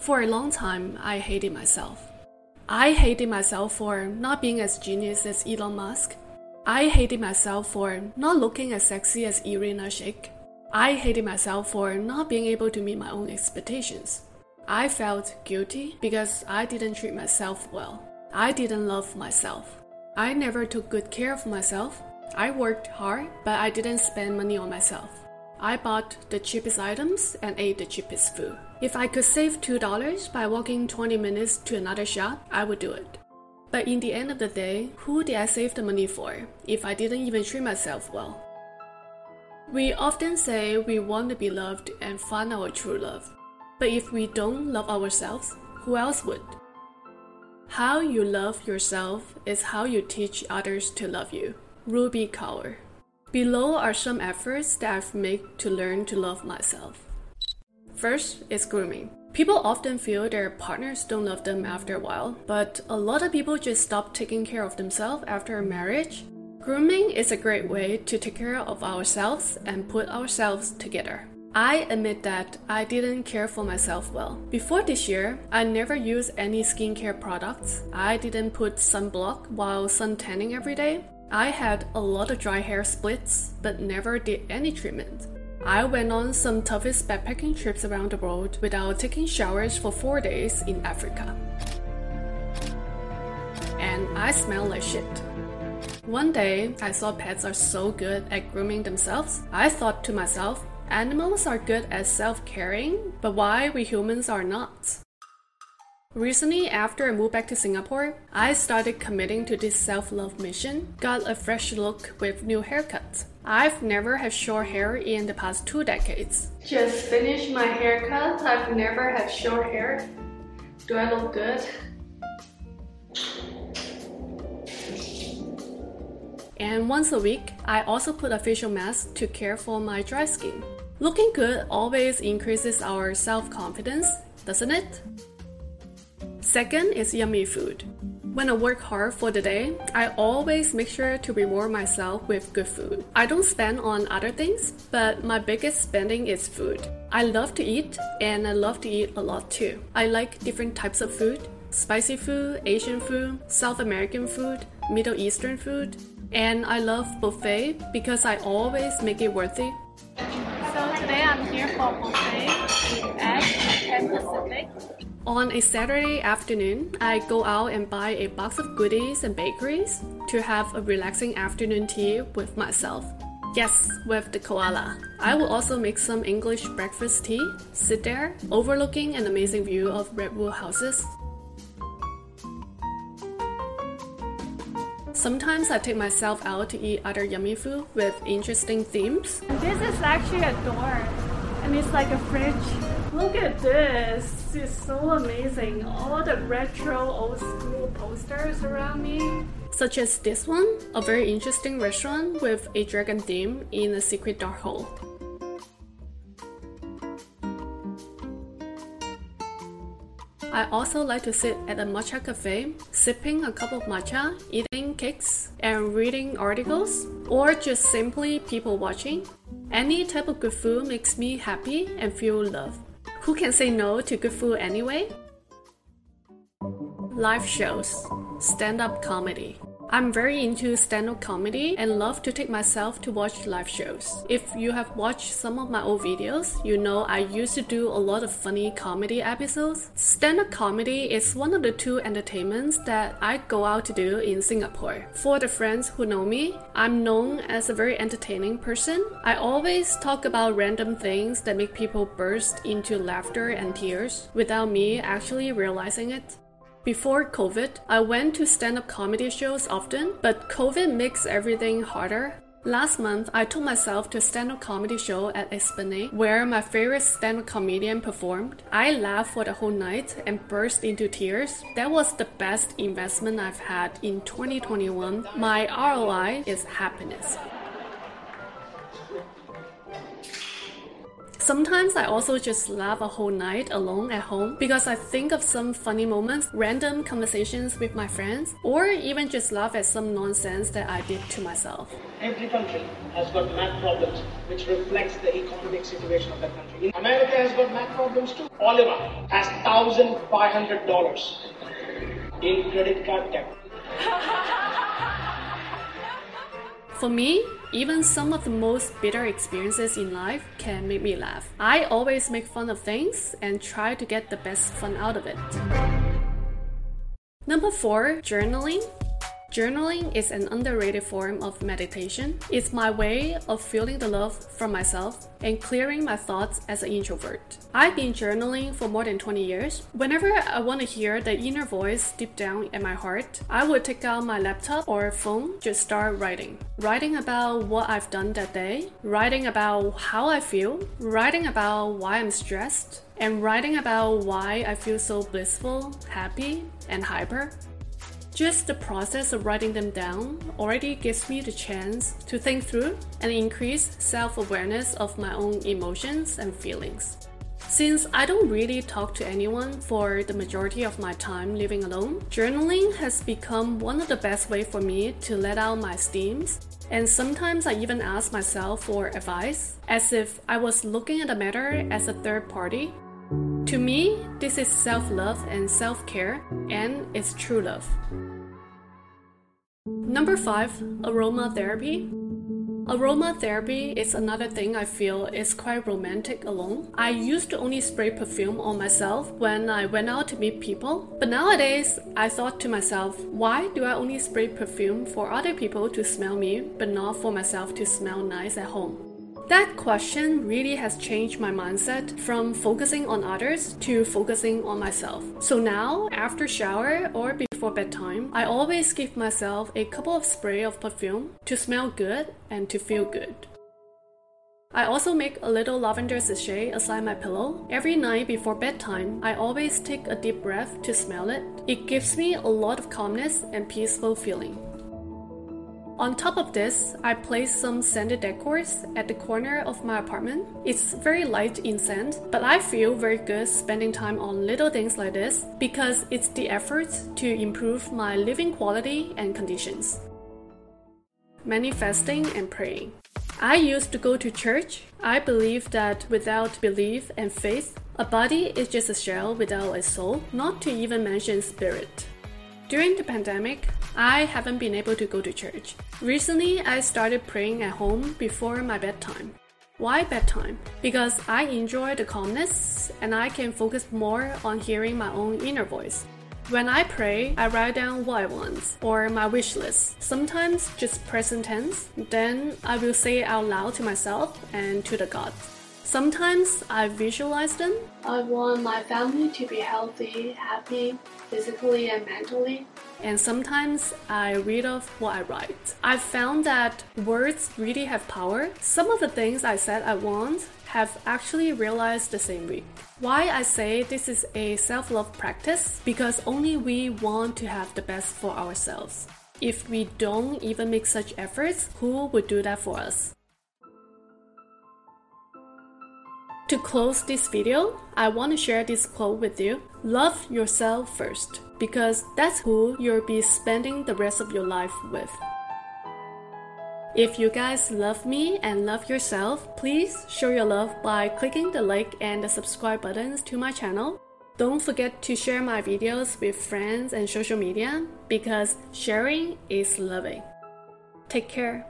For a long time, I hated myself. I hated myself for not being as genius as Elon Musk. I hated myself for not looking as sexy as Irina Shayk. I hated myself for not being able to meet my own expectations. I felt guilty because I didn't treat myself well. I didn't love myself. I never took good care of myself. I worked hard, but I didn't spend money on myself. I bought the cheapest items and ate the cheapest food. If I could save $2 by walking 20 minutes to another shop, I would do it. But in the end of the day, who did I save the money for if I didn't even treat myself well? We often say we want to be loved and find our true love. But if we don't love ourselves, who else would? How you love yourself is how you teach others to love you. Rupi Kaur. Below are some efforts that I've made to learn to love myself. First is grooming. People often feel their partners don't love them after a while, but a lot of people just stop taking care of themselves after a marriage. Grooming is a great way to take care of ourselves and put ourselves together. I admit that I didn't care for myself well. Before this year, I never used any skincare products. I didn't put sunblock while sun tanning every day. I had a lot of dry hair splits, but never did any treatment. I went on some toughest backpacking trips around the world without taking showers for four days in Africa. And I smell like shit. One day, I saw pets are so good at grooming themselves. I thought to myself, Animals are good at self caring, but why we humans are not? Recently, after I moved back to Singapore, I started committing to this self love mission, got a fresh look with new haircut. I've never had short hair in the past two decades. Just finished my haircut, I've never had short hair. Do I look good? And once a week, I also put a facial mask to care for my dry skin. Looking good always increases our self confidence, doesn't it? Second is yummy food. When I work hard for the day, I always make sure to reward myself with good food. I don't spend on other things, but my biggest spending is food. I love to eat, and I love to eat a lot too. I like different types of food spicy food, Asian food, South American food, Middle Eastern food, and I love buffet because I always make it worthy So Today I'm here for buffet at Pan Pacific. On a Saturday afternoon, I go out and buy a box of goodies and bakeries to have a relaxing afternoon tea with myself. Yes, with the koala. I will also make some English breakfast tea, sit there, overlooking an amazing view of redwood houses, Sometimes I take myself out to eat other yummy food with interesting themes. This is actually a door, and it's like a fridge. Look at this! It's so amazing. All the retro old school posters around me. Such as this one, a very interesting restaurant with a dragon theme in a secret dark hole. I also like to sit at a matcha cafe, sipping a cup of matcha, eating cakes, and reading articles, or just simply people watching. Any type of good food makes me happy and feel love. Who can say no to good food anyway? Live shows, stand up comedy. I'm very into stand up comedy and love to take myself to watch live shows. If you have watched some of my old videos, you know I used to do a lot of funny comedy episodes. Stand up comedy is one of the two entertainments that I go out to do in Singapore. For the friends who know me, I'm known as a very entertaining person. I always talk about random things that make people burst into laughter and tears without me actually realizing it. Before COVID, I went to stand up comedy shows often, but COVID makes everything harder. Last month, I took myself to a stand up comedy show at Esplanade where my favorite stand up comedian performed. I laughed for the whole night and burst into tears. That was the best investment I've had in 2021. My ROI is happiness. Sometimes I also just laugh a whole night alone at home because I think of some funny moments, random conversations with my friends, or even just laugh at some nonsense that I did to myself. Every country has got math problems which reflects the economic situation of that country. America has got math problems too. Oliver has $1,500 in credit card debt. For me, even some of the most bitter experiences in life can make me laugh. I always make fun of things and try to get the best fun out of it. Number four, journaling. Journaling is an underrated form of meditation. It's my way of feeling the love from myself and clearing my thoughts as an introvert. I've been journaling for more than 20 years. Whenever I want to hear the inner voice deep down in my heart, I would take out my laptop or phone, just start writing. Writing about what I've done that day, writing about how I feel, writing about why I'm stressed, and writing about why I feel so blissful, happy, and hyper. Just the process of writing them down already gives me the chance to think through and increase self awareness of my own emotions and feelings. Since I don't really talk to anyone for the majority of my time living alone, journaling has become one of the best ways for me to let out my steams. And sometimes I even ask myself for advice, as if I was looking at the matter as a third party. To me, this is self love and self care, and it's true love. Number five, aromatherapy. Aromatherapy is another thing I feel is quite romantic alone. I used to only spray perfume on myself when I went out to meet people, but nowadays I thought to myself, why do I only spray perfume for other people to smell me, but not for myself to smell nice at home? That question really has changed my mindset from focusing on others to focusing on myself. So now, after shower or before bedtime, I always give myself a couple of spray of perfume to smell good and to feel good. I also make a little lavender sachet aside my pillow. Every night before bedtime, I always take a deep breath to smell it. It gives me a lot of calmness and peaceful feeling. On top of this, I placed some scented decors at the corner of my apartment. It's very light in scent, but I feel very good spending time on little things like this because it's the efforts to improve my living quality and conditions. Manifesting and praying. I used to go to church. I believe that without belief and faith, a body is just a shell without a soul, not to even mention spirit. During the pandemic, I haven't been able to go to church. Recently, I started praying at home before my bedtime. Why bedtime? Because I enjoy the calmness and I can focus more on hearing my own inner voice. When I pray, I write down what I want or my wish list, sometimes just present tense. Then I will say it out loud to myself and to the God. Sometimes I visualize them. I want my family to be healthy, happy, physically and mentally. And sometimes I read off what I write. I've found that words really have power. Some of the things I said I want have actually realized the same week. Why I say this is a self love practice? Because only we want to have the best for ourselves. If we don't even make such efforts, who would do that for us? To close this video, I want to share this quote with you. Love yourself first, because that's who you'll be spending the rest of your life with. If you guys love me and love yourself, please show your love by clicking the like and the subscribe buttons to my channel. Don't forget to share my videos with friends and social media because sharing is loving. Take care.